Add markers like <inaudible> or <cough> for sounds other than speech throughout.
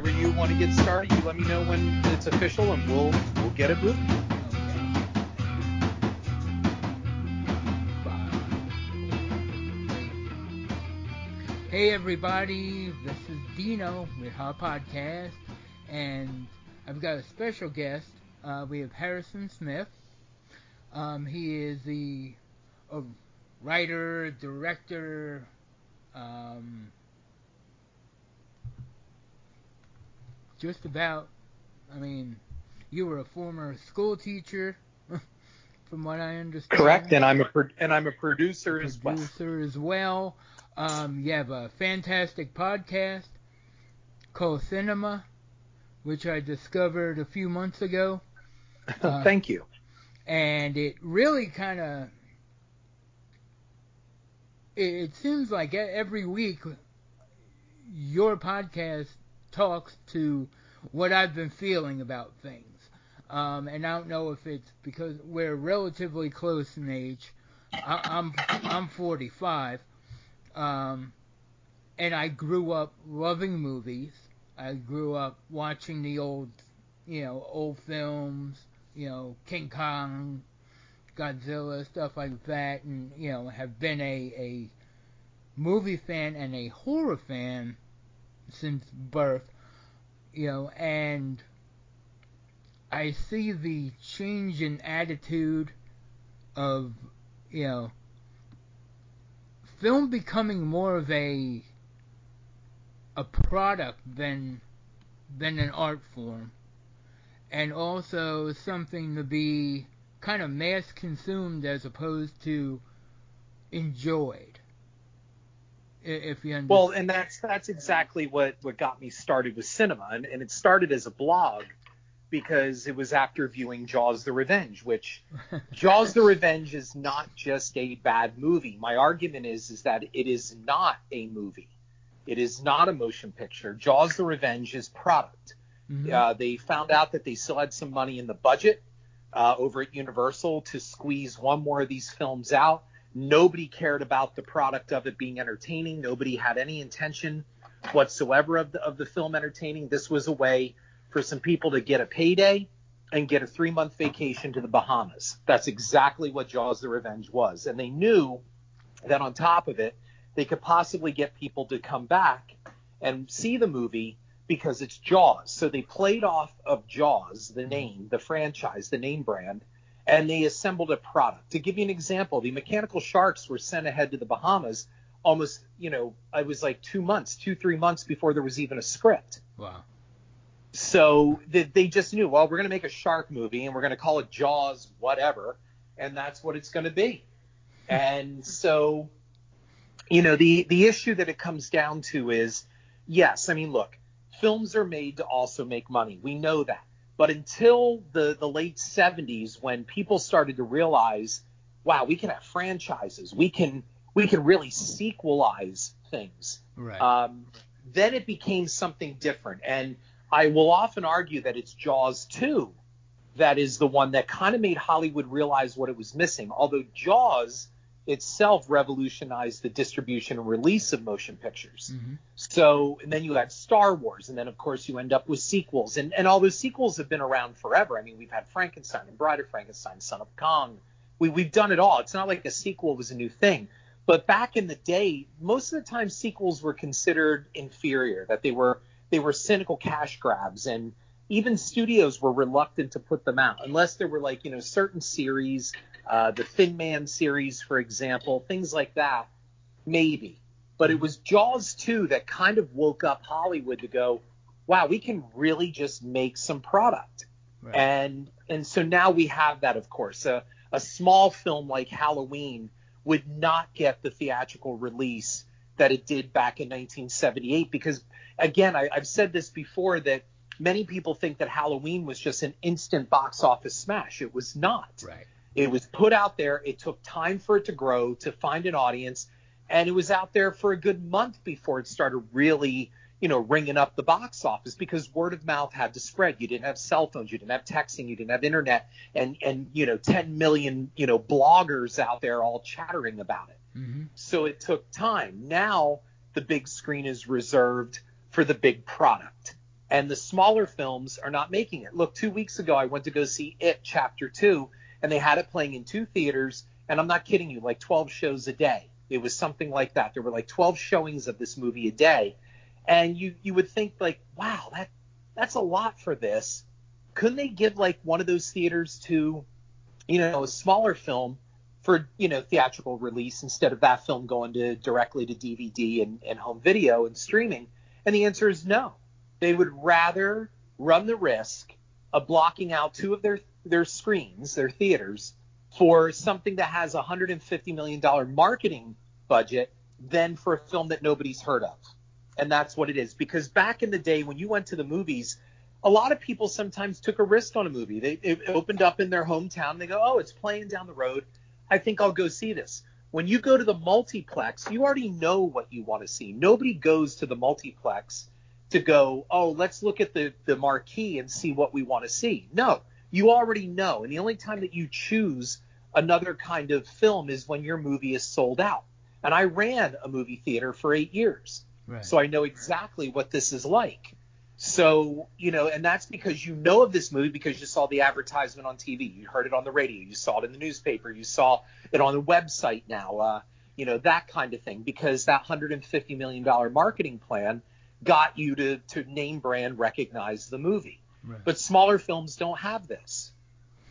want to get started, you let me know when it's official, and we'll we'll get it moving. Hey everybody, this is Dino with Hot podcast, and I've got a special guest. Uh, we have Harrison Smith. Um, he is the uh, writer, director, um, just about. I mean, you were a former school teacher, <laughs> from what I understand. Correct, and I'm a pro- and I'm a producer, as well. Producer as well. Um, you have a fantastic podcast called Cinema, which I discovered a few months ago. Uh, <laughs> Thank you. and it really kind of it, it seems like every week your podcast talks to what I've been feeling about things. Um, and I don't know if it's because we're relatively close in age. I, I'm I'm 45, um, and I grew up loving movies. I grew up watching the old, you know, old films, you know, King Kong, Godzilla, stuff like that, and you know, have been a a movie fan and a horror fan since birth, you know, and I see the change in attitude of, you know, film becoming more of a a product than than an art form. And also something to be kind of mass consumed as opposed to enjoyed if you understand Well, and that's that's exactly what what got me started with cinema, and, and it started as a blog because it was after viewing Jaws: The Revenge, which <laughs> Jaws: The Revenge is not just a bad movie. My argument is is that it is not a movie. It is not a motion picture. Jaws: The Revenge is product. Mhm. Uh, they found out that they still had some money in the budget uh, over at Universal to squeeze one more of these films out. Nobody cared about the product of it being entertaining. Nobody had any intention whatsoever of the, of the film entertaining. This was a way for some people to get a payday and get a three month vacation to the Bahamas. That's exactly what Jaws the Revenge was. And they knew that on top of it, they could possibly get people to come back and see the movie because it's Jaws. So they played off of Jaws, the name, the franchise, the name brand, and they assembled a product. To give you an example, the Mechanical Sharks were sent ahead to the Bahamas almost, you know, I was like two months, two, three months before there was even a script. wow So they, they just knew, well, we're going to make a shark movie and we're going to call it Jaws, whatever, and that's what it's going to be. and so, you know, the the issue that it comes down to is, yes, I mean, look, films are made to also make money. We know that. But until the the late 70s, when people started to realize, wow, we can have franchises, we can we can really sequelize things right um, then it became something different. And I will often argue that it's Jaws 2 that is the one that kind of made Hollywood realize what it was missing. Although Jaws itself revolutionized the distribution and release of motion pictures. Mhm. So, and then you had Star Wars, and then of course you end up with sequels. And, and all those sequels have been around forever. I mean, we've had Frankenstein and Bride of Frankenstein, Son of Kong. We, we've done it all. It's not like a sequel was a new thing. But back in the day, most of the time sequels were considered inferior, that they were they were cynical cash grabs, and even studios were reluctant to put them out unless there were like you know certain series, uh, the Thin Man series, for example, things like that, maybe. But it was Jaws 2 that kind of woke up Hollywood to go, wow, we can really just make some product. Right. And and so now we have that, of course. A, a small film like Halloween would not get the theatrical release that it did back in 1978 because, again, I, I've said this before that many people think that Halloween was just an instant box office smash. It was not. right It was put out there. It took time for it to grow, to find an audience, and it was out there for a good month before it started really, you know, ringing up the box office because word of mouth had to spread. You didn't have cell phones, you didn't have texting, you didn't have internet, and and you know, 10 million, you know, bloggers out there all chattering about it. hmm So it took time. Now the big screen is reserved for the big product. and the smaller films are not making it. Look, two weeks ago I went to go see It Chapter Two, and they had it playing in two theaters, and I'm not kidding you, like 12 shows a day. It was something like that. There were like 12 showings of this movie a day, and you you would think like, wow, that that's a lot for this. Couldn't they give like one of those theaters to, you know, a smaller film for you know theatrical release instead of that film going to directly to DVD and, and home video and streaming? And the answer is no. They would rather run the risk of blocking out two of their their screens, their theaters, for something that has a 150 million dollar marketing budget than for a film that nobody's heard of. And that's what it is. Because back in the day when you went to the movies, a lot of people sometimes took a risk on a movie. They it opened up in their hometown. They go, oh, it's playing down the road. I think I'll go see this. When you go to the multiplex, you already know what you want to see. Nobody goes to the multiplex to go, oh, let's look at the, the marquee and see what we want to see. No, you already know. And the only time that you choose another kind of film is when your movie is sold out. And I ran a movie theater for eight years. Right. So I know exactly what this is like. So, you know, and that's because you know of this movie because you saw the advertisement on TV, you heard it on the radio, you saw it in the newspaper, you saw it on the website now, uh, you know, that kind of thing, because that $150 million marketing plan got you to, to name brand recognize the movie. Right. But smaller films don't have this.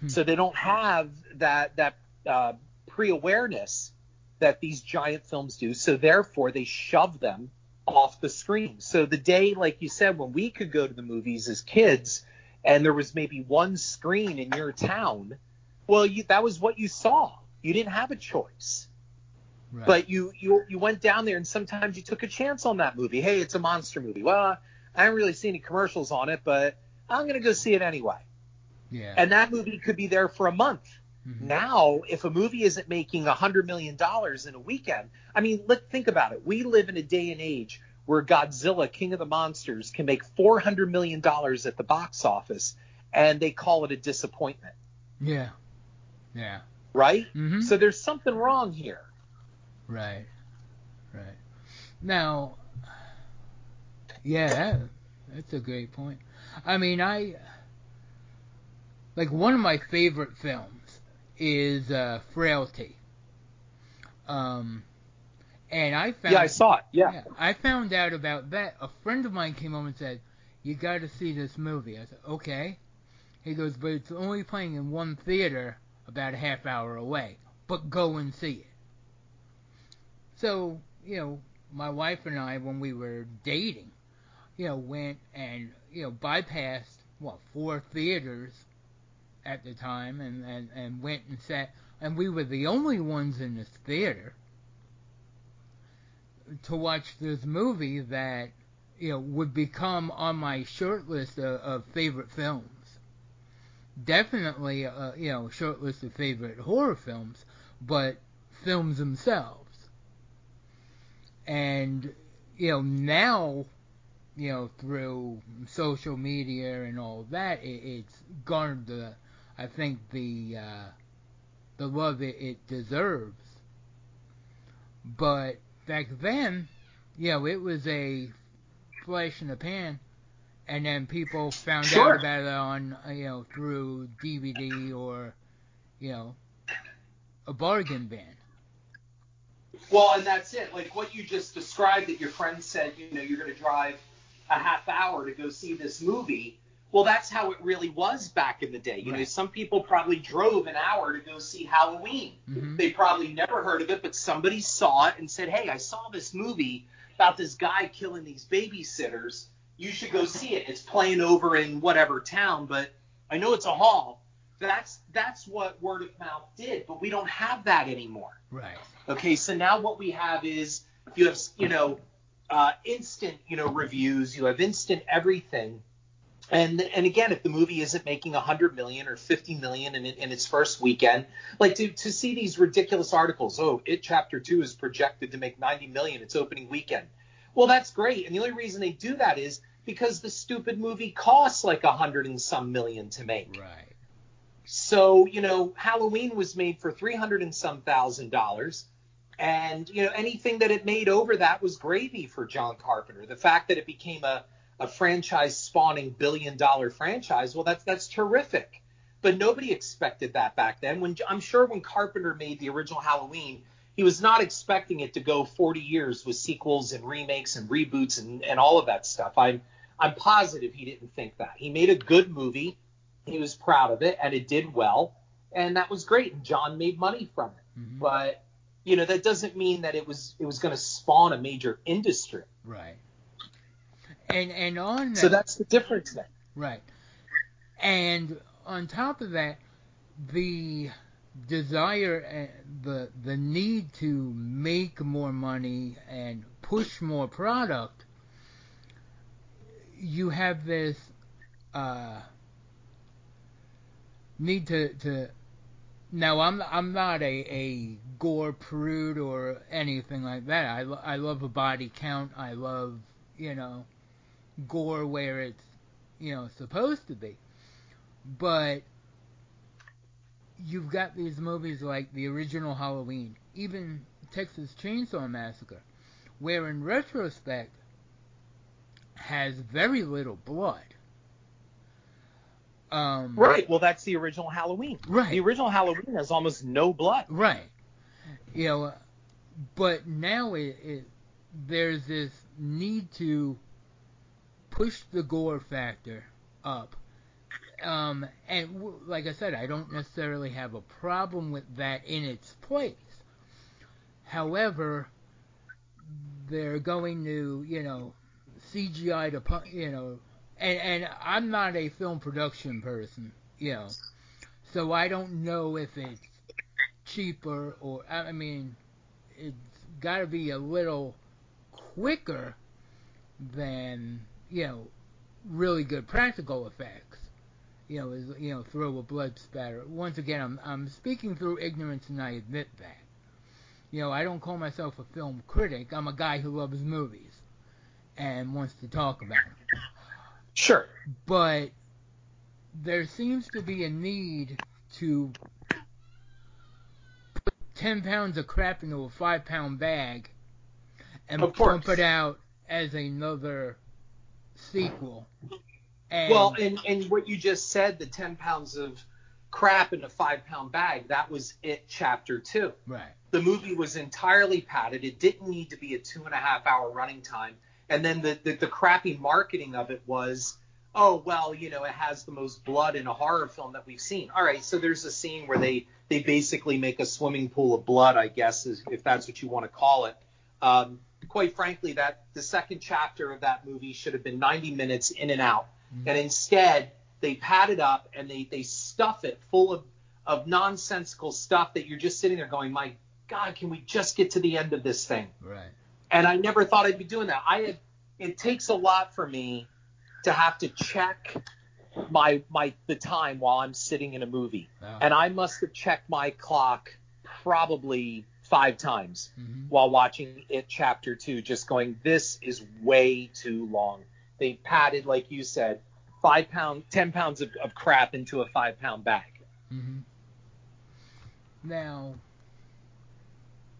Hmm. So they don't have that, that uh, pre awareness that these giant films do. So therefore, they shove them off the screen. So the day, like you said, when we could go to the movies as kids, and there was maybe one screen in your town, well, you, that was what you saw. You didn't have a choice. Right. But you, you you went down there and sometimes you took a chance on that movie. Hey, it's a monster movie. Well, I haven't really seen any commercials on it, but I'm gonna go see it anyway. Yeah. And that movie could be there for a month. Mm-hmm. Now, if a movie isn't making a hundred million dollars in a weekend, I mean, let think about it. We live in a day and age where Godzilla, King of the Monsters, can make four hundred million dollars at the box office, and they call it a disappointment. Yeah. Yeah. Right. Mm-hmm. So there's something wrong here. Right. Right. Now, yeah, that, that's a great point. I mean, I like one of my favorite films is uh, Frailty. Um, and I found yeah, I saw it. Yeah. yeah. I found out about that. A friend of mine came home and said, "You got to see this movie." I said, "Okay." He goes, "But it's only playing in one theater, about a half hour away. But go and see it." So you know, my wife and I, when we were dating, you know, went and you know bypassed what four theaters at the time and, and, and went and sat, and we were the only ones in this theater to watch this movie that you know would become on my short list of, of favorite films. Definitely, uh, you know, short list of favorite horror films, but films themselves. And you know now, you know through social media and all that, it, it's garnered the I think the uh, the love it, it deserves. But back then, you know, it was a flash in the pan, and then people found sure. out about it on you know through DVD or you know a bargain bin. Well, and that's it. Like what you just described, that your friend said, you know, you're going to drive a half hour to go see this movie. Well, that's how it really was back in the day. You right. know, some people probably drove an hour to go see Halloween. Mm-hmm. They probably never heard of it, but somebody saw it and said, "Hey, I saw this movie about this guy killing these babysitters. You should go see it. It's playing over in whatever town, but I know it's a hall." That's that's what word of mouth did, but we don't have that anymore. Right. Okay, so now what we have is you have you know uh, instant you know reviews, you have instant everything and and again, if the movie isn't making 100 million or 50 million in, in its first weekend, like to, to see these ridiculous articles, oh, it chapter two is projected to make 90 million its opening weekend. Well, that's great, and the only reason they do that is because the stupid movie costs like a hundred and some million to make. Right. So you know, Halloween was made for 300 and some thousand dollars. And you know anything that it made over that was gravy for John Carpenter. The fact that it became a a franchise spawning billion dollar franchise. Well, that's that's terrific. But nobody expected that back then. When I'm sure when Carpenter made the original Halloween, he was not expecting it to go 40 years with sequels and remakes and reboots and, and all of that stuff. I'm I'm positive he didn't think that. He made a good movie. He was proud of it and it did well. And that was great. And John made money from it. Mm-hmm. But you know, that doesn't mean that it was it was going to spawn a major industry. Right. And and on that, So that's the difference then. Right. And on top of that, the desire and the the need to make more money and push more product, you have this uh, need to to. Now I'm I'm not a, a gore prude or anything like that. I, I love a body count. I love you know gore where it's you know supposed to be, but you've got these movies like the original Halloween, even Texas Chainsaw Massacre, where in retrospect has very little blood. Um, right. Well, that's the original Halloween. Right. The original Halloween has almost no blood. Right. You know, but now it, it there's this need to push the gore factor up um, and w- like I said, I don't necessarily have a problem with that in its place. However, they're going to, you know, CGI to, you know, and, and I'm not a film production person, you know, so I don't know if it's cheaper or, I mean, it's got to be a little quicker than, you know, really good practical effects you know, is you know, throw a blood spatter. Once again, I'm I'm speaking through ignorance, and I admit that. You know, I don't call myself a film critic. I'm a guy who loves movies and wants to talk about them. Sure. But there seems to be a need to put 10 pounds of crap into a 5 pound bag and pump it out as another sequel and well, and and what you just said, the ten pounds of crap in a five pound bag, that was it. Chapter two. Right. The movie was entirely padded. It didn't need to be a two and a half hour running time. And then the, the, the crappy marketing of it was, oh well, you know, it has the most blood in a horror film that we've seen. All right, so there's a scene where they they basically make a swimming pool of blood, I guess, is, if that's what you want to call it. Um, quite frankly, that the second chapter of that movie should have been 90 minutes in and out Mm-hmm. And instead, they pad it up and they, they stuff it full of, of nonsensical stuff that you're just sitting there going, my God, can we just get to the end of this thing? Right. And I never thought I'd be doing that. I had, it takes a lot for me to have to check my my the time while I'm sitting in a movie. Oh. And I must have checked my clock probably five times mm-hmm. while watching it chapter two, just going, this is way too long they padded, like you said, five pound, ten pounds of, of crap into a five pound bag. Mm-hmm. Now,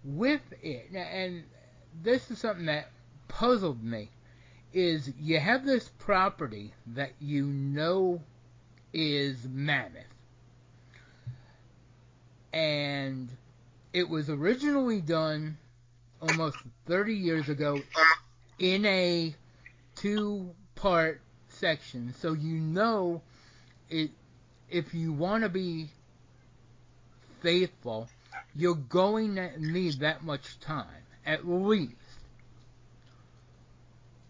with it, and this is something that puzzled me, is you have this property that you know is mammoth, and it was originally done almost 30 years ago in a two part section, so you know it. If you want to be faithful, you're going to need that much time, at least.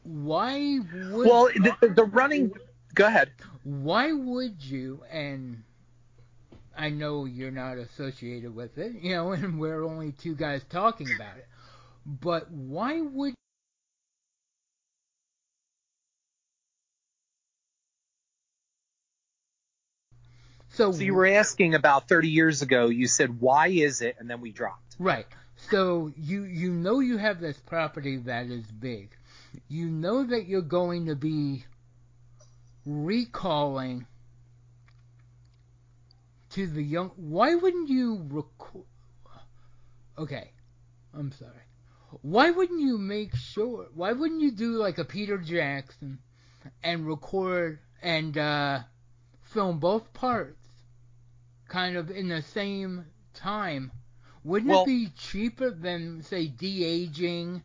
Why would well the, the running? Go ahead. Why would you? And I know you're not associated with it, you know, <laughs> and we're only two guys talking about it. But why would So, so you were asking about 30 years ago. You said, why is it? And then we dropped. Right. So you you know you have this property that is big. You know that you're going to be recalling to the young. Why wouldn't you record? Okay, I'm sorry. Why wouldn't you make sure? Why wouldn't you do like a Peter Jackson and record and uh, film both parts kind of in the same time, wouldn't Well- it be cheaper than say de-aging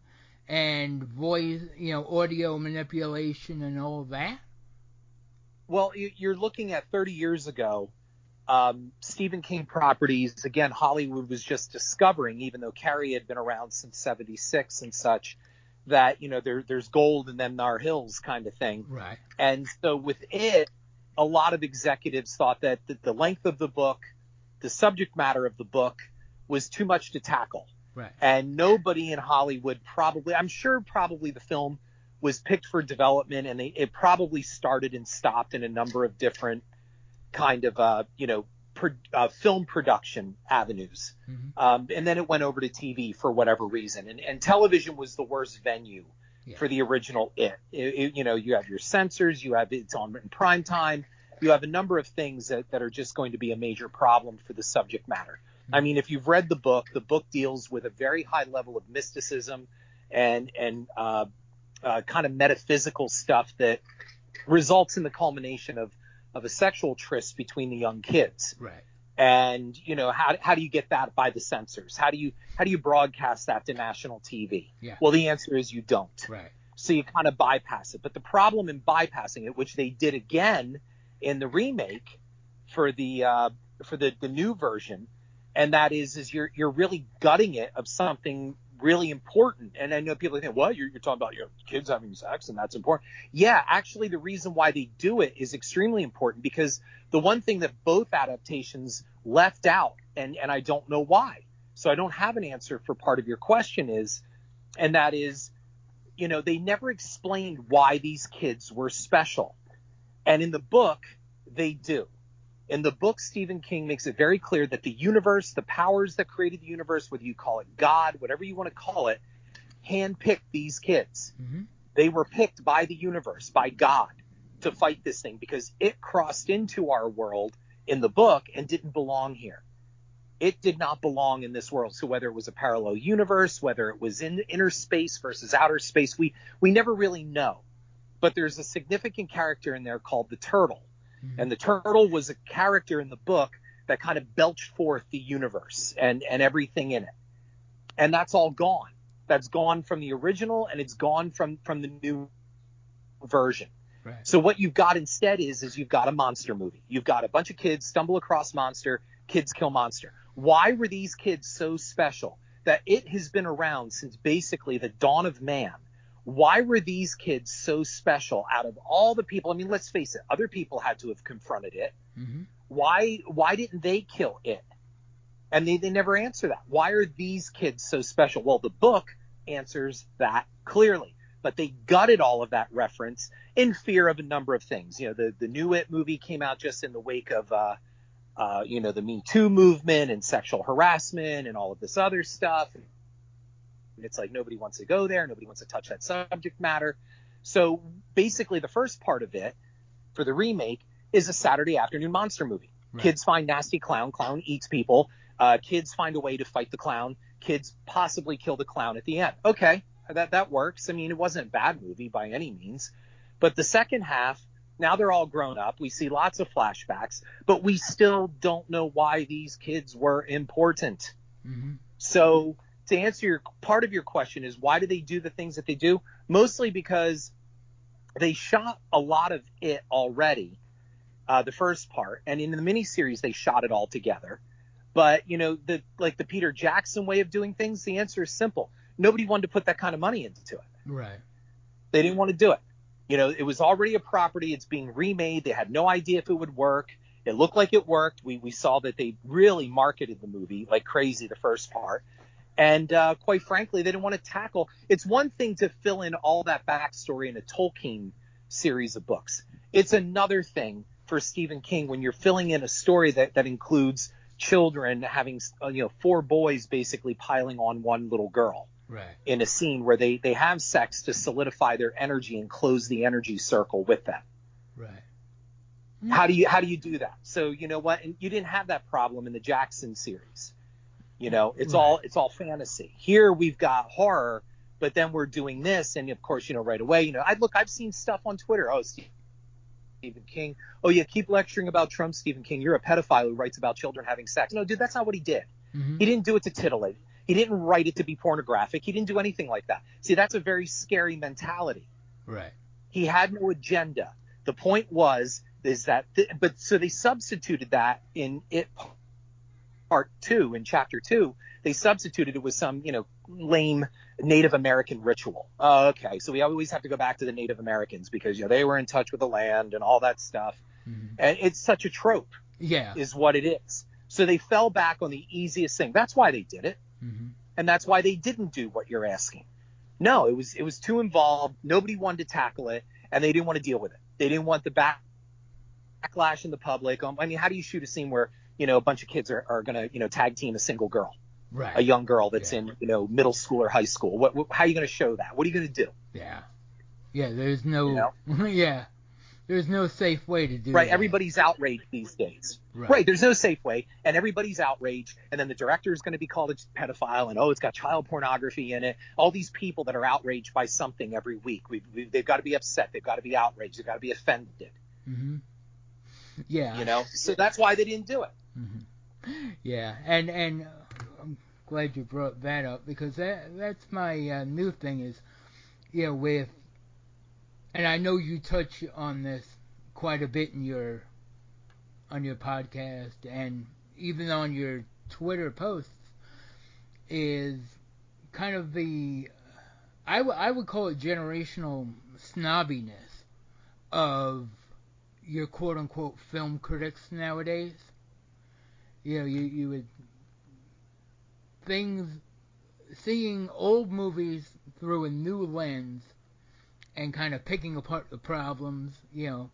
and voice, you know, audio manipulation and all that? Well, you- you're looking at 30 years ago. Um, Stephen King properties, again, Hollywood was just discovering, even though Carrie had been around since 76 and such, that, you know, there, there's gold in them Nar Hills kind of thing. Right. And so with it, a lot of executives thought that the, the length of the book, the subject matter of the book was too much to tackle. Right. And nobody in Hollywood probably, I'm sure probably the film was picked for development and they, it probably started and stopped in a number of different kind of, uh, you know, pro, uh, film production avenues. Mhm. Um, and then it went over to TV for whatever reason. And, and television was the worst venue Yeah. for the original It. It- it- You know, you have your censors, you have it's on in prime time, you have a number of things that, that are just going to be a major problem for the subject matter. I mean, if you've read the book, the book deals with a very high level of mysticism and and uh, uh, kind of metaphysical stuff that results in the culmination of of a sexual tryst between the young kids Right. and you know how how do you get that by the censors how do you how do you broadcast that to national tv Yeah. well the answer is you don't Right. so you kind of bypass it but the problem in bypassing it which they did again in the remake for the uh, for the the new version. And that is is you're you're really gutting it of something really important. And i know people think what? You're, you're talking about your know kids having sex and that's important. Yeah actually the reason why they do it is extremely important because the one thing that both adaptations left out and and i don't know why so i don't have an answer for part of your question is and that is you know they never explained why these kids were special and in the book they do in the book, Stephen King makes it very clear that the universe, the powers that created the universe, whether you call it God, whatever you want to call it, handpicked these kids. hmm They were picked by the universe, by God, to fight this thing because it crossed into our world in the book and didn't belong here. It did not belong in this world. So whether it was a parallel universe, whether it was in inner space versus outer space, we we never really know. But there's a significant character in there called the turtle mm-hmm. and the turtle was a character in the book that kind of belched forth the universe and, and everything in it. And that's all gone. That's gone from the original and it's gone from, from the new version. Right. So what you've got instead is is you've got a monster movie. You've got a bunch of kids stumble across monster, kids kill monster. Why were these kids so special that it has been around since basically the dawn of man? Why were these kids so special out of all the people? I mean, let's face it, other people had to have confronted it. hmm Why why didn't they kill it? And they, they never answer that. Why are these kids so special? Well, the book answers that clearly, but they gutted all of that reference in fear of a number of things. You know, the, the new It movie came out just in the wake of, uh, uh, you know, the Me Too movement and sexual harassment and all of this other stuff. And it's like nobody wants to go there. Nobody wants to touch that subject matter. So basically, the first part of it for the remake is a Saturday afternoon monster movie. Right. Kids find nasty clown. Clown eats people. Uh, kids find a way to fight the clown. Kids possibly kill the clown at the end. Okay, that that works. I mean, it wasn't a bad movie by any means. But the second half, now they're all grown up. We see lots of flashbacks, but we still don't know why these kids were important. hmm So to answer your part of your question is why do they do the things that they do? Mostly because they shot a lot of it already, uh, the first part, and in the miniseries they shot it all together. But you know, the like the Peter Jackson way of doing things, the answer is simple. Nobody wanted to put that kind of money into it. Right. They didn't want to do it. You know, it was already a property. It's being remade. They had no idea if it would work. It looked like it worked. We we saw that they really marketed the movie like crazy the first part. And uh, quite frankly, they didn't want to tackle. It's one thing to fill in all that backstory in a Tolkien series of books. It's another thing for Stephen King when you're filling in a story that, that includes children having, uh, you know, four boys basically piling on one little girl Right. in a scene where they, they have sex to solidify their energy and close the energy circle with them. Right. How do you how do you do that? So you know what? And you didn't have that problem in the Jackson series. You know, it's Right. all it's all fantasy. Here we've got horror, but then we're doing this, and of course, you know, right away, you know, I look, I've seen stuff on Twitter. Oh, Stephen King. Oh yeah, keep lecturing about Trump, Stephen King. You're a pedophile who writes about children having sex. No, dude, that's not what he did. Mm-hmm. He didn't do it to titillate. He didn't write it to be pornographic. He didn't do anything like that. See, that's a very scary mentality. Right. He had no agenda. The point was is that, th- but so they substituted that in it part two in chapter two. They substituted it with some, you know, lame Native American ritual. Oh, okay, so we always have to go back to the Native Americans because you know they were in touch with the land and all that stuff. Mm-hmm. And it's such a trope, Yeah. is what it is. So they fell back on the easiest thing. That's why they did it Mm-hmm. and that's why they didn't do what you're asking. No, it was it was too involved. Nobody wanted to tackle it, and they didn't want to deal with it. They didn't want the back backlash in the public. Um, I mean, how do you shoot a scene where you know a bunch of kids are, are gonna you know tag team a single girl, Right. a young girl that's Yeah. in you know middle school or high school? What, what how are you gonna show that? What are you gonna do? Yeah. Yeah. There's no. You <laughs> yeah. There's no safe way to do Right? that. Everybody's outraged these days. Right. Right. There's no safe way, and everybody's outraged, and then the director is going to be called a pedophile, and oh, it's got child pornography in it. All these people that are outraged by something every week, we, we, they've got to be upset, they've got to be outraged, they've got to be offended, Mm-hmm. Yeah. you know. So that's why they didn't do it. Hmm <laughs> Yeah, and and uh, I'm glad you brought that up because that that's my uh, new thing is, you know, with, and I know you touch on this quite a bit in your, on your podcast and even on your Twitter posts, is kind of the, I, w- I would call it generational snobbiness of your quote unquote film critics nowadays you know, you, you would things seeing old movies through a new lens and kind of picking apart the problems, you know,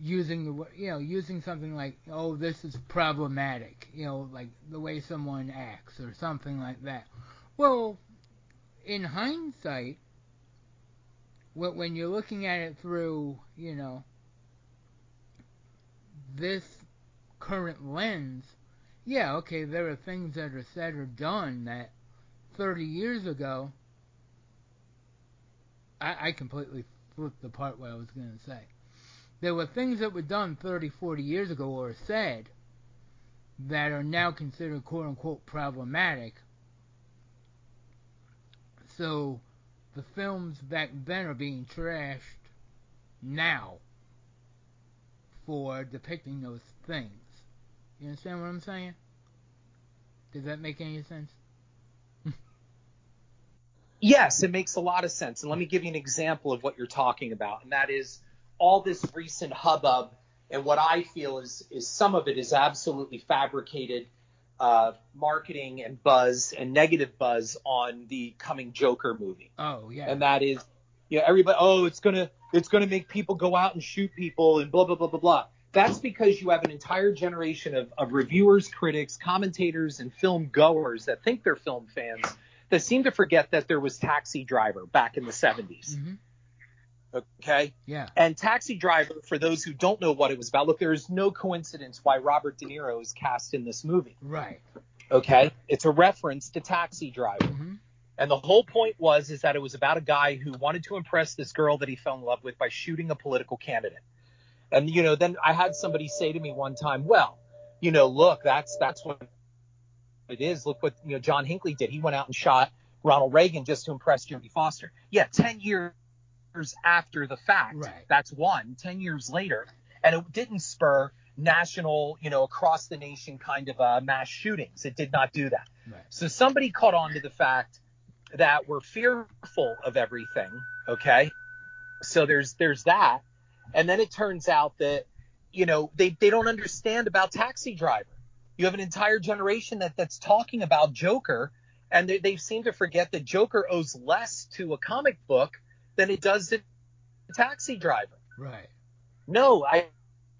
using the you know using something like oh this is problematic, you know, like the way someone acts or something like that. Well, in hindsight, when when you're looking at it through, you know, this current lens, yeah, okay, there are things that are said or done that 30 years ago, I, I completely flipped the part what I was going to say. There were things that were done 30, 40 years ago or said that are now considered quote unquote problematic. So the films back then are being trashed now for depicting those things. You understand what I'm saying? Does that make any sense? <laughs> Yes, it makes a lot of sense. And let me give you an example of what you're talking about, and that is all this recent hubbub and what I feel is is some of it is absolutely fabricated uh, marketing and buzz and negative buzz on the coming Joker movie. Oh yeah. and that is, you know, everybody, oh, it's gonna, it's gonna make people go out and shoot people and blah blah blah blah blah. That's because you have an entire generation of, of reviewers, critics, commentators, and film goers that think they're film fans that seem to forget that there was Taxi Driver back in the 70s. hmm Okay, Yeah. and Taxi Driver, for those who don't know what it was about, look, there is no coincidence why Robert De Niro is cast in this movie. Right. Okay, it's a reference to Taxi Driver. hmm And the whole point was is that it was about a guy who wanted to impress this girl that he fell in love with by shooting a political candidate. And you know, then I had somebody say to me one time, "Well, you know, look, that's that's what it is. Look what you know John Hinckley did. He went out and shot Ronald Reagan just to impress Jimmy Foster. Yeah, 10 years after the fact. Right. That's one. 10 years later, and it didn't spur national, you know, across the nation kind of uh, mass shootings. It did not do that. Right. So somebody caught on to the fact that we're fearful of everything. Okay. So there's there's that. And then it turns out that, you know, they, they don't understand about taxi driver. You have an entire generation that, that's talking about Joker, and they, they seem to forget that Joker owes less to a comic book than it does to taxi driver. Right. No, I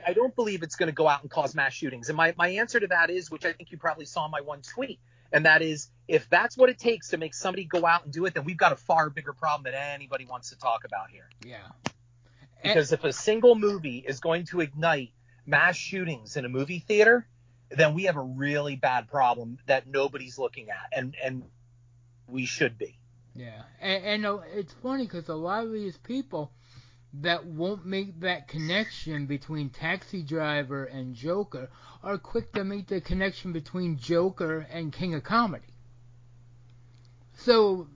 I don't believe it's going to go out and cause mass shootings. And my, my answer to that is, which I think you probably saw in my one tweet, and that is if that's what it takes to make somebody go out and do it, then we've got a far bigger problem than anybody wants to talk about here. Yeah. Because if a single movie is going to ignite mass shootings in a movie theater, then we have a really bad problem that nobody's looking at, and and we should be. Yeah, and, and it's funny because a lot of these people that won't make that connection between Taxi Driver and Joker are quick to make the connection between Joker and King of Comedy. So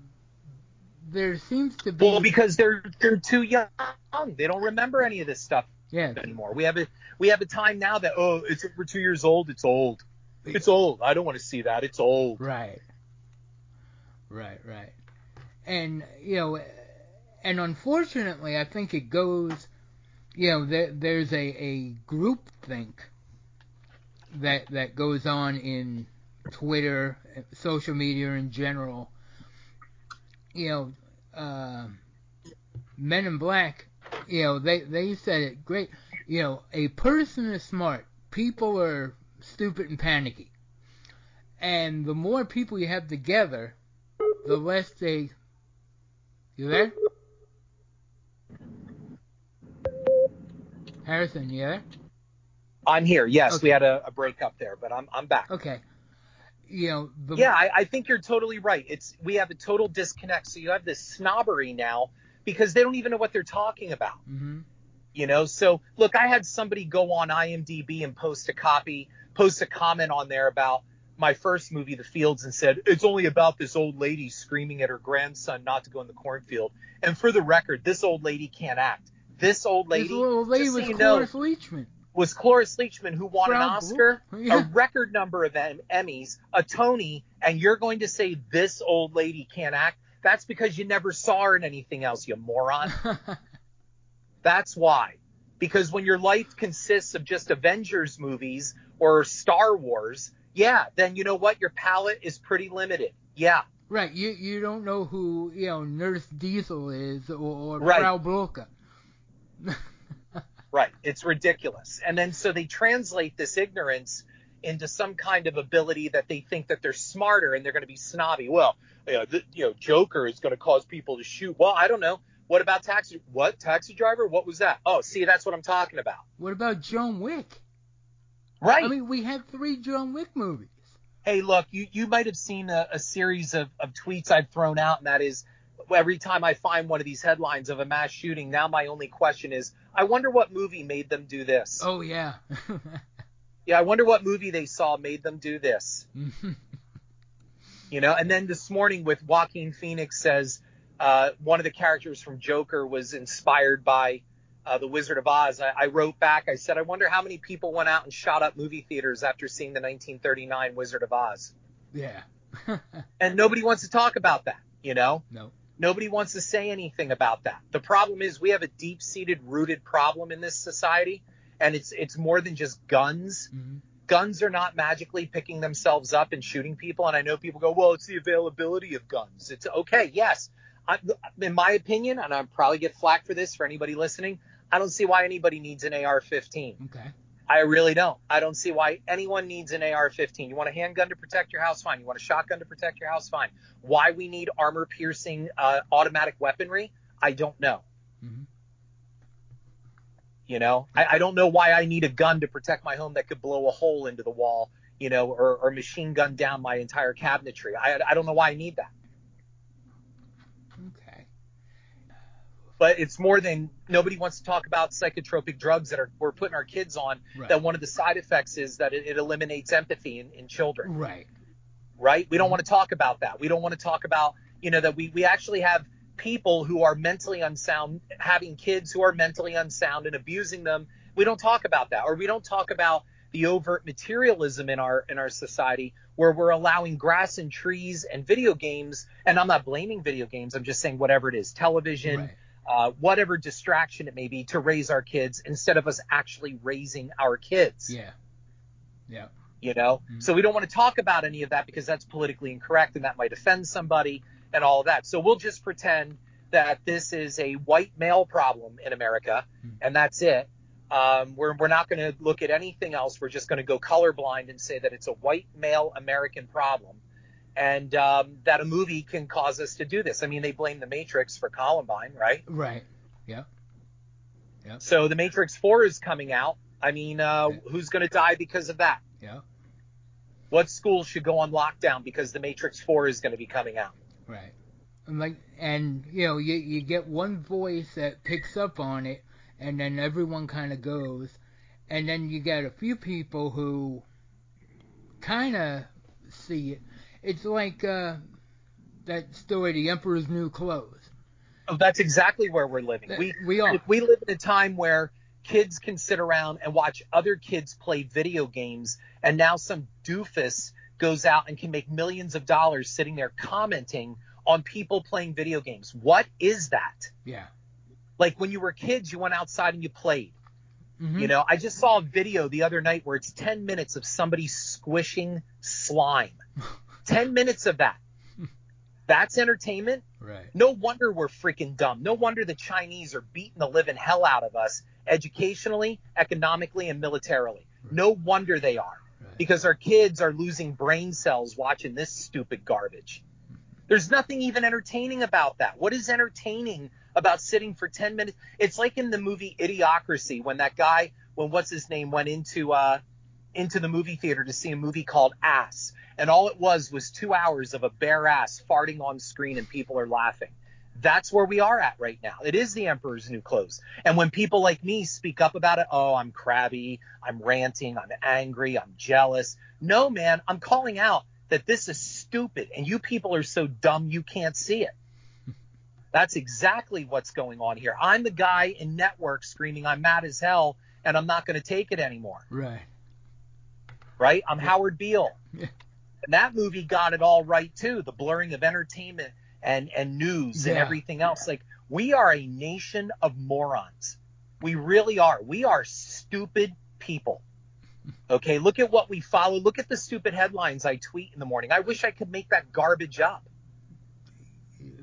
there seems to be well because they're they're too young. They don't remember any of this stuff yeah. anymore. We have a we have a time now that oh it's over two years old. It's old. It's old. I don't want to see that. It's old. Right. Right. Right. And you know, and unfortunately, I think it goes. You know, there, there's a a group think that that goes on in Twitter, social media in general. You know, uh, Men in Black. You know, they they said it great. You know, a person is smart. People are stupid and panicky. And the more people you have together, the less they. You there? Harrison, you there? I'm here. Yes, Okay. we had a, a break up there, but I'm I'm back. Okay. You know, the, Yeah, I, I think you're totally right. It's we have a total disconnect. So you have this snobbery now because they don't even know what they're talking about. hmm You know, so look, I had somebody go on IMDb and post a copy, post a comment on there about my first movie, The Fields, and said it's only about this old lady screaming at her grandson not to go in the cornfield. And for the record, this old lady can't act. This old lady, this little lady just so was you know, Cloris Leachman. Was Cloris Leachman, who won an Oscar, Yeah. a record number of em- Emmys, a Tony, and you're going to say this old lady can't act? That's because you never saw her in anything else, you moron. <laughs> That's why. Because when your life consists of just Avengers movies or Star Wars, yeah, then you know what? Your palette is pretty limited. Yeah. right. You you don't know who you know Nurse Diesel is or, or Right. Frau Blücher. <laughs> It's ridiculous. And then so they translate this ignorance into some kind of ability that they think that they're smarter and they're going to be snobby. Well, you know, the, you know, Joker is going to cause people to shoot. Well, I don't know. What about taxi? What taxi driver? What was that? Oh, see, that's what I'm talking about. what about John Wick? Right. I mean, we had three John Wick movies. hey, look, you, you might have seen a, a series of, of tweets I've thrown out, and that is every time I find one of these headlines of a mass shooting, now my only question is, I wonder what movie made them do this. Oh yeah. <laughs> Yeah, I wonder what movie they saw made them do this. <laughs> You know, and then this morning with Joaquin Phoenix says uh, one of the characters from Joker was inspired by uh, the Wizard of Oz. I, I wrote back, I said, I wonder how many people went out and shot up movie theaters after seeing the 1939 Wizard of Oz. yeah. <laughs> And nobody wants to talk about that, you know? no. Nobody wants to say anything about that. The problem is we have a deep-seated, rooted problem in this society, and it's it's more than just guns. hmm Guns are not magically picking themselves up and shooting people. And I know people go, "Well, it's the availability of guns." It's okay, yes. I, in my opinion, and I'll probably get flack for this for anybody listening. I don't see why anybody needs an AR-15. Okay. I really don't. I don't see why anyone needs an AR-15. You want a handgun to protect your house, fine. You want a shotgun to protect your house, fine. Why we need armor-piercing uh, automatic weaponry, I don't know. hmm You know, I, I don't know why I need a gun to protect my home that could blow a hole into the wall, you know, or, or machine gun down my entire cabinetry. I, I don't know why I need that. Okay. But it's more than nobody wants to talk about psychotropic drugs that are we're putting our kids on. Right. That one of the side effects is that it, it eliminates empathy in, in children. Right. right? We don't mm-hmm. want to talk about that. We don't want to talk about, you know, that we, we actually have people who are mentally unsound, having kids who are mentally unsound and abusing them. We don't talk about that. Or we don't talk about the overt materialism in our in our society where we're allowing grass and trees and video games and I'm not blaming video games, I'm just saying whatever it is, television, Right. Uh, whatever distraction it may be to raise our kids instead of us actually raising our kids Yeah. Yeah. you know Mhm. so we don't want to talk about any of that because that's politically incorrect and that might offend somebody and all of that so we'll just pretend that this is a white male problem in america Mhm. and that's it um, we're, we're not going to look at anything else we're just going to go colorblind and say that it's a white male american problem and um, that a movie can cause us to do this i mean they blame the matrix for columbine right Right. Yeah. Yeah. so the matrix 4 is coming out i mean uh, Yeah. who's going to die because of that Yeah. what school should go on lockdown because the Matrix 4 is going to be coming out? Right. And like, and you know, you you get one voice that picks up on it, and then everyone kind of goes, and then you get a few people who kind of see it. It's like uh, that story, "The Emperor's New Clothes." Oh, that's exactly where we're living. That- We we are. we live in a time where kids can sit around and watch other kids play video games, and now some doofus goes out and can make millions of dollars sitting there commenting on people playing video games. What is that? Yeah. Like when you were kids, you went outside and you played. Mhm. You know, I just saw a video the other night where it's 10 minutes of somebody squishing slime. <laughs> 10 minutes of that. <laughs> That's entertainment. Right. No wonder we're freaking dumb. No wonder the Chinese are beating the living hell out of us educationally, economically, and militarily. No wonder they are. Right. Because our kids are losing brain cells watching this stupid garbage. There's nothing even entertaining about that. What is entertaining about sitting for 10 minutes? It's like in the movie Idiocracy when that guy, when what's his name, went into uh into the movie theater to see a movie called Ass. And all it was was two hours of a bare ass farting on screen and people are laughing. That's where we are at right now. It is the emperor's new clothes. And when people like me speak up about it, oh, I'm crabby, I'm ranting, I'm angry, I'm jealous. No, man, I'm calling out that this is stupid and you people are so dumb you can't see it. <laughs> That's exactly what's going on here. I'm the guy in network screaming, I'm mad as hell and I'm not going to take it anymore Right. Right? I'm Howard Beale. <laughs> Yeah. And that movie got it all right too. The blurring of entertainment and and news and everything else. Like we are a nation of morons. We really are. We are stupid people. <laughs> Okay, look at what we follow. Look at the stupid headlines I tweet in the morning. I wish I could make that garbage up.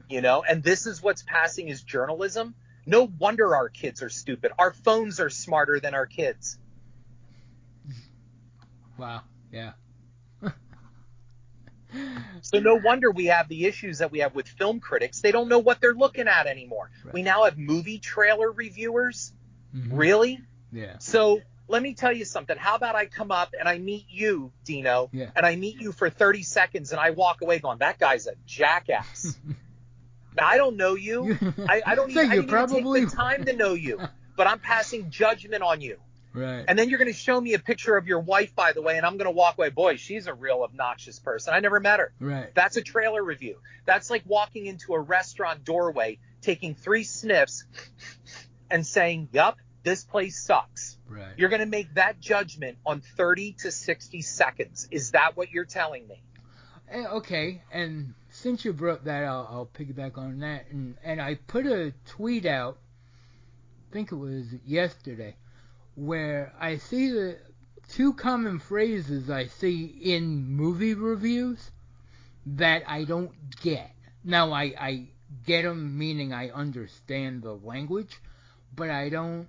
You know, and this is what's passing as journalism. No wonder our kids are stupid. Our phones are smarter than our kids. Wow. Yeah. <laughs> So no wonder we have the issues that we have with film critics. They don't know what they're looking at anymore. Right. We now have movie trailer reviewers. Mhm. Really? Yeah. So let me tell you something. How about I come up and I meet you, Dino, Yeah. and I meet you for 30 seconds and I walk away going, that guy's a jackass. now, <laughs> I don't know you. <laughs> I, I don't So even, I didn't probably even take the time to know you, but I'm passing judgment on you. Right. And then you're going to show me a picture of your wife, by the way, and I'm going to walk away. Boy, she's a real obnoxious person. I never met her. right. That's a trailer review. That's like walking into a restaurant doorway, taking three sniffs, and saying, Yup, this place sucks. Right. You're going to make that judgment on 30 to 60 seconds. Is that what you're telling me? Eh, okay, and since you brought that, I'll, I'll piggyback on that. And and I put a tweet out, I think it was yesterday, where I see the two common phrases I see in movie reviews that I don't get. Now I I get them, meaning I understand the language, but I don't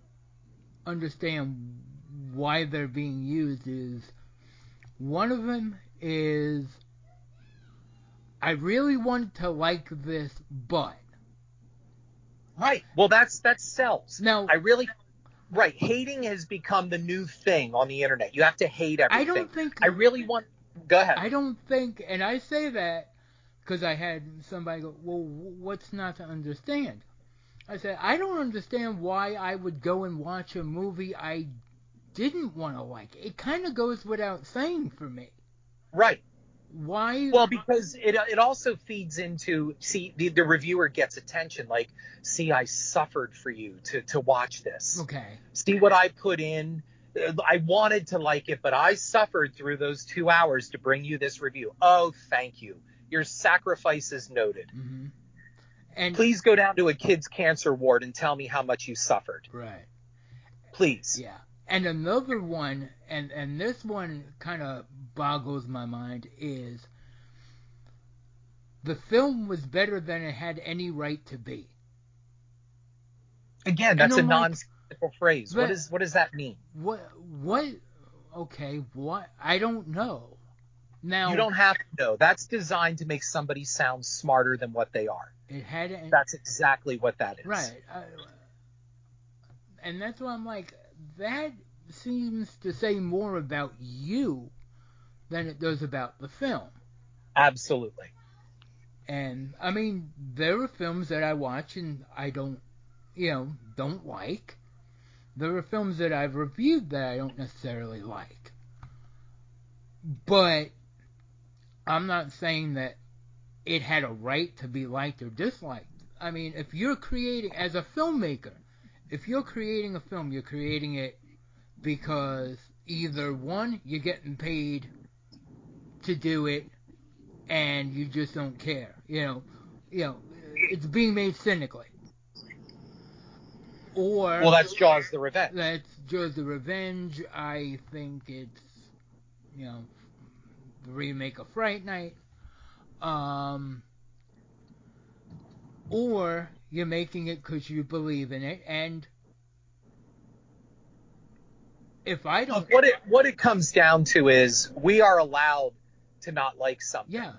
understand why they're being used. Is one of them is I really want to like this, but Right. Well, that's that sells. now I really, right. Hating has become the new thing on the internet. You have to hate everything. I don't think I really want. Go ahead. I don't think, and I say that because I had somebody go, "Well, what's not to understand?" I said, "I don't understand why I would go and watch a movie I didn't want to like. It kind of goes without saying for me. right. Why? Well, because it it also feeds into see the, the reviewer gets attention. Like, see, I suffered for you to to watch this. okay, See what I put in. Uh, I wanted to like it, but I suffered through those two hours to bring you this review. Oh, thank you. Your sacrifice is noted. hmm and Please go down to a kid's cancer ward and tell me how much you suffered. right, Please. yeah. And another one, and and this one kind of boggles my mind is the film was better than it had any right to be. Again, that's a like, nonsensical phrase. What but- is what does that mean? What? What? Okay, what? I don't know. Now You don't have to know. That's designed to make somebody sound smarter than what they are. It had. an- That's exactly what that is. right. Uh, and that's why I'm like, that seems to say more about you than it does about the film. Absolutely. And I mean, there are films that I watch and I don't, you know, don't like. There are films that I've reviewed that I don't necessarily like. But I'm not saying that it had a right to be liked or disliked. I mean, if you're creating, as a filmmaker, if you're creating a film, you're creating it because either one, you're getting paid to do it and you just don't care. You know, you know, it's being made cynically. Or well, that's Jaws: The Revenge. That's Jaws: The Revenge. I think it's you know the remake of Fright Night. Um, or you're making it because you believe in it, and if I don't, what it what it comes down to is we are allowed to not like something. yeah,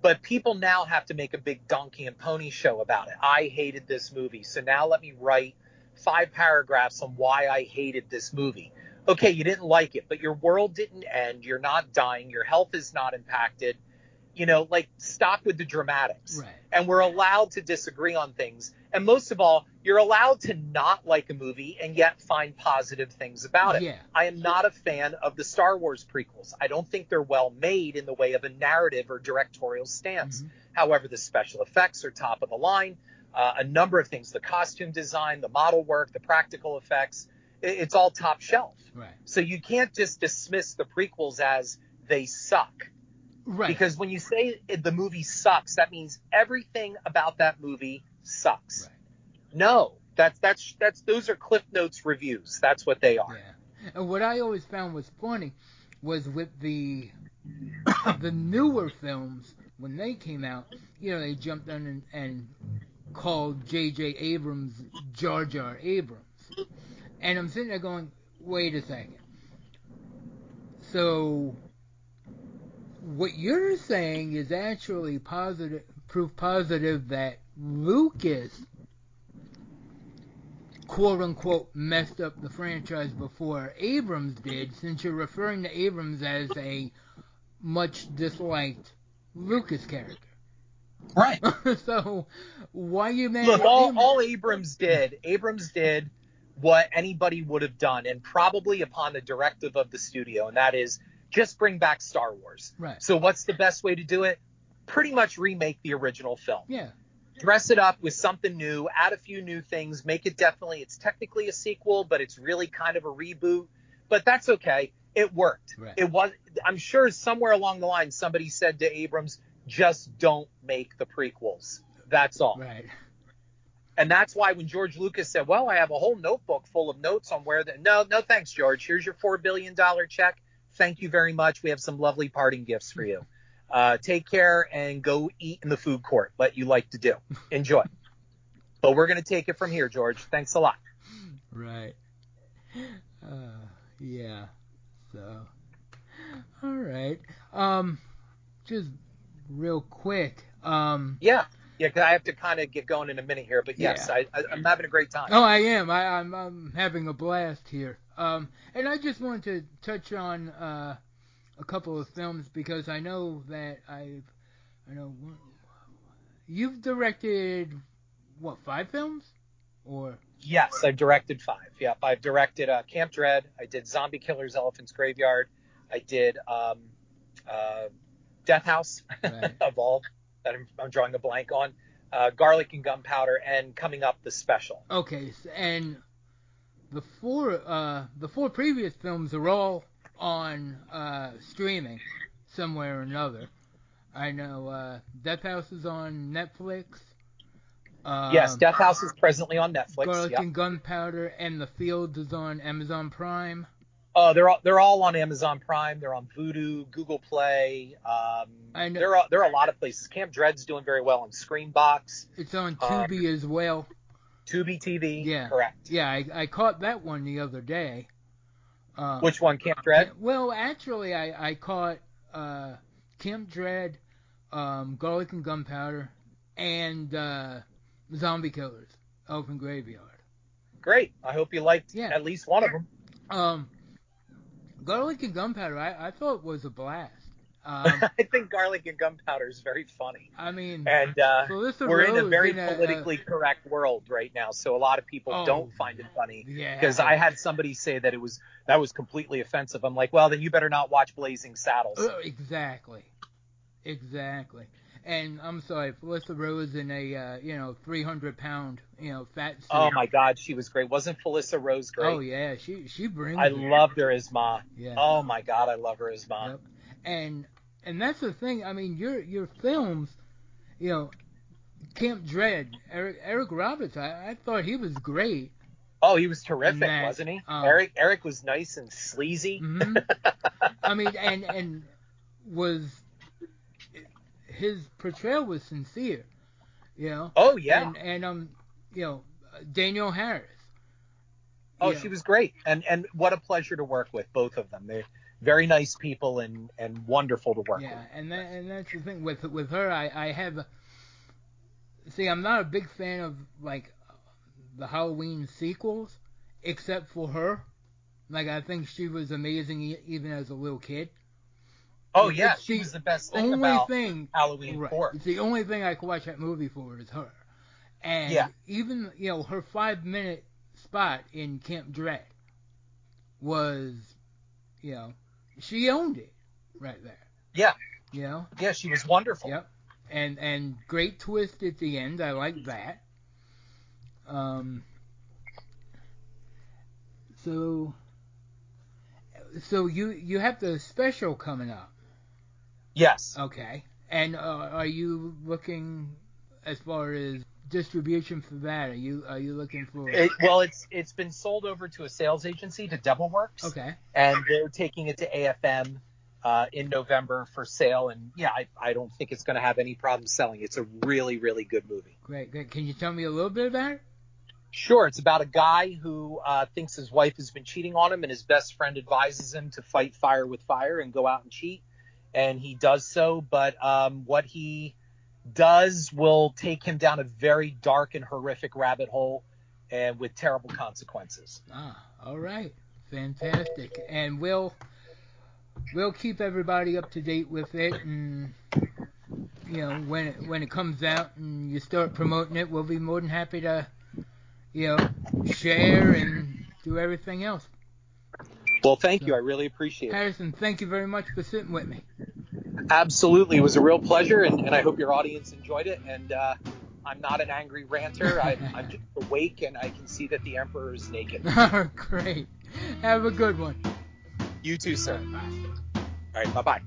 But people now have to make a big donkey and pony show about it. I hated this movie, so now let me write five paragraphs on why I hated this movie. Okay, you didn't like it, but your world didn't end. You're not dying. Your health is not impacted. You know, like stop with the dramatics. Right. And we're allowed to disagree on things. And most of all, you're allowed to not like a movie and yet find positive things about it. Yeah. I am not a fan of the Star Wars prequels. I don't think they're well made in the way of a narrative or directorial stance. Mhm. However, the special effects are top of the line. Uh, a number of things, the costume design, the model work, the practical effects, i- it's all top shelf. right, So you can't just dismiss the prequels as they suck. Right, Because when you say the movie sucks, that means everything about that movie sucks. Right. No, that's that's that's those are Cliff Notes reviews. That's what they are. yeah. And what I always found was funny was with the the newer films when they came out, you know, they jumped on and, and called J.J. Abrams Jar Jar Abrams, and I'm sitting there going, wait a second. So what you're saying is actually positive proof positive that Lucas quote unquote messed up the franchise before Abrams did, since you're referring to Abrams as a much disliked Lucas character. Right. <laughs> so why you mad Look, all, Abrams? all Abrams did, Abrams did what anybody would have done, and probably upon the directive of the studio, and that is just bring back Star Wars. Right. So what's the best way to do it? Pretty much remake the original film. Yeah. dress it up with something new, add a few new things, make it definitely it's technically a sequel, but it's really kind of a reboot. But that's okay. It worked. Right. It was I'm sure somewhere along the line somebody said to Abrams, just don't make the prequels. That's all. Right. And that's why when George Lucas said, "Well, I have a whole notebook full of notes on where the no, no thanks, George. Here's your 4 billion dollar check. Thank you very much. We have some lovely parting gifts for you. Uh, take care and go eat in the food court, what you like to do. Enjoy. but we're going to take it from here, George. Thanks a lot. Right. Uh, yeah. So, all right. Um, just real quick. Um, Yeah. Yeah, 'cause I have to kind of get going in a minute here, but yes, Yeah. I, I, I'm having a great time. oh, I am. I, I'm, I'm having a blast here. Um, and I just wanted to touch on uh, a couple of films because I know that I've, I know you've directed what five films, or Yes, I've directed five. Yep, I've directed uh, Camp Dread. I did Zombie Killers, Elephant's Graveyard. I did um, uh, Death House Right. <laughs> of all that I'm, I'm drawing a blank on. Uh, Garlic and Gunpowder, and coming up the special. Okay, and the four uh, the four previous films are all on uh, streaming somewhere or another. I know uh, Death House is on Netflix. Um, yes, Death House is presently on Netflix. Garlic Yep. and Gunpowder and The Fields is on Amazon Prime. Uh, they're all they're all on Amazon Prime. They're on Vudu, Google Play. Um, I know- There are there are a lot of places. Camp Dread's doing very well on Screambox, It's on Um, Tubi as well. Tubi TV. Yeah. Correct. Yeah, I, I caught that one the other day. Uh, Which one? Camp Dread. Well, actually, I, I caught uh, Camp Dread, um, Garlic and Gunpowder, and uh, Zombie Killers, Open Graveyard. Great. I hope you liked Yeah. at least one of them. Um, Garlic and Gunpowder, I, I thought was a blast. Um, <laughs> I think garlic and gunpowder is very funny. I mean, And uh, we're in a very in a- politically correct world right now, so a lot of people Oh, don't find it funny. yeah. Because I had somebody say that it was that was completely offensive. I'm like, well, then you better not watch Blazing Saddles. Uh, exactly, exactly. And I'm sorry, Felissa Rose in a uh, you know 300 pound you know fat suit. Oh my God, she was great. Wasn't Felissa Rose great? Oh yeah, she she brings. I it. loved her as Ma. Yeah. Oh my God, I love her as Ma. Yep. And and that's the thing. I mean, your your films, you know, Camp Dread, Eric Eric Roberts. I, I thought he was great. Oh, he was terrific, that, wasn't he? um, Eric Eric was nice and sleazy. hmm I mean, and and <laughs> was his portrayal was sincere. You know. Oh yeah. And and um, you know, Danielle Harris. oh, she was great, and and what a pleasure to work with both of them. They're very nice people and and wonderful to work Yeah, with. Yeah, and that, and that's the thing with with her. I I have. See, I'm not a big fan of like the Halloween sequels, except for her. Like I think she was amazing e- even as a little kid. Oh It's yeah, the she was the best thing only about thing, Halloween right, Four. It's the only thing I could watch that movie for is her. And Yeah. even you know her five minute spot in Camp Dread was, you know, she owned it right there. Yeah. You know. Yeah, she was wonderful. Yep. And and great twist at the end. I like that. Um. So. So you you have the special coming up. Yes. Okay. And uh, are you looking as far as distribution for that? Are you are you looking for? It, well, it's it's been sold over to a sales agency to Devilworks, okay. and they're taking it to AFM uh, in November for sale. And yeah, I, I don't think it's going to have any problem selling. It's a really really good movie. Great. Great. Can you tell me a little bit about it? Sure, it's about a guy who uh, thinks his wife has been cheating on him, and his best friend advises him to fight fire with fire and go out and cheat. And he does so, but um, what he does will take him down a very dark and horrific rabbit hole, and with terrible consequences. Ah, all right. Fantastic. And we'll we'll keep everybody up to date with it and you know, when it when it comes out and you start promoting it, we'll be more than happy to you know, share and do everything else. Well, thank you. I really appreciate it. Harrison, thank you very much for sitting with me. Absolutely, it was a real pleasure, and, and I hope your audience enjoyed it. And uh, I'm not an angry ranter. I, I'm just awake, and I can see that the emperor is naked. <laughs> Great. Have a good one. You too, sir. All right, bye bye.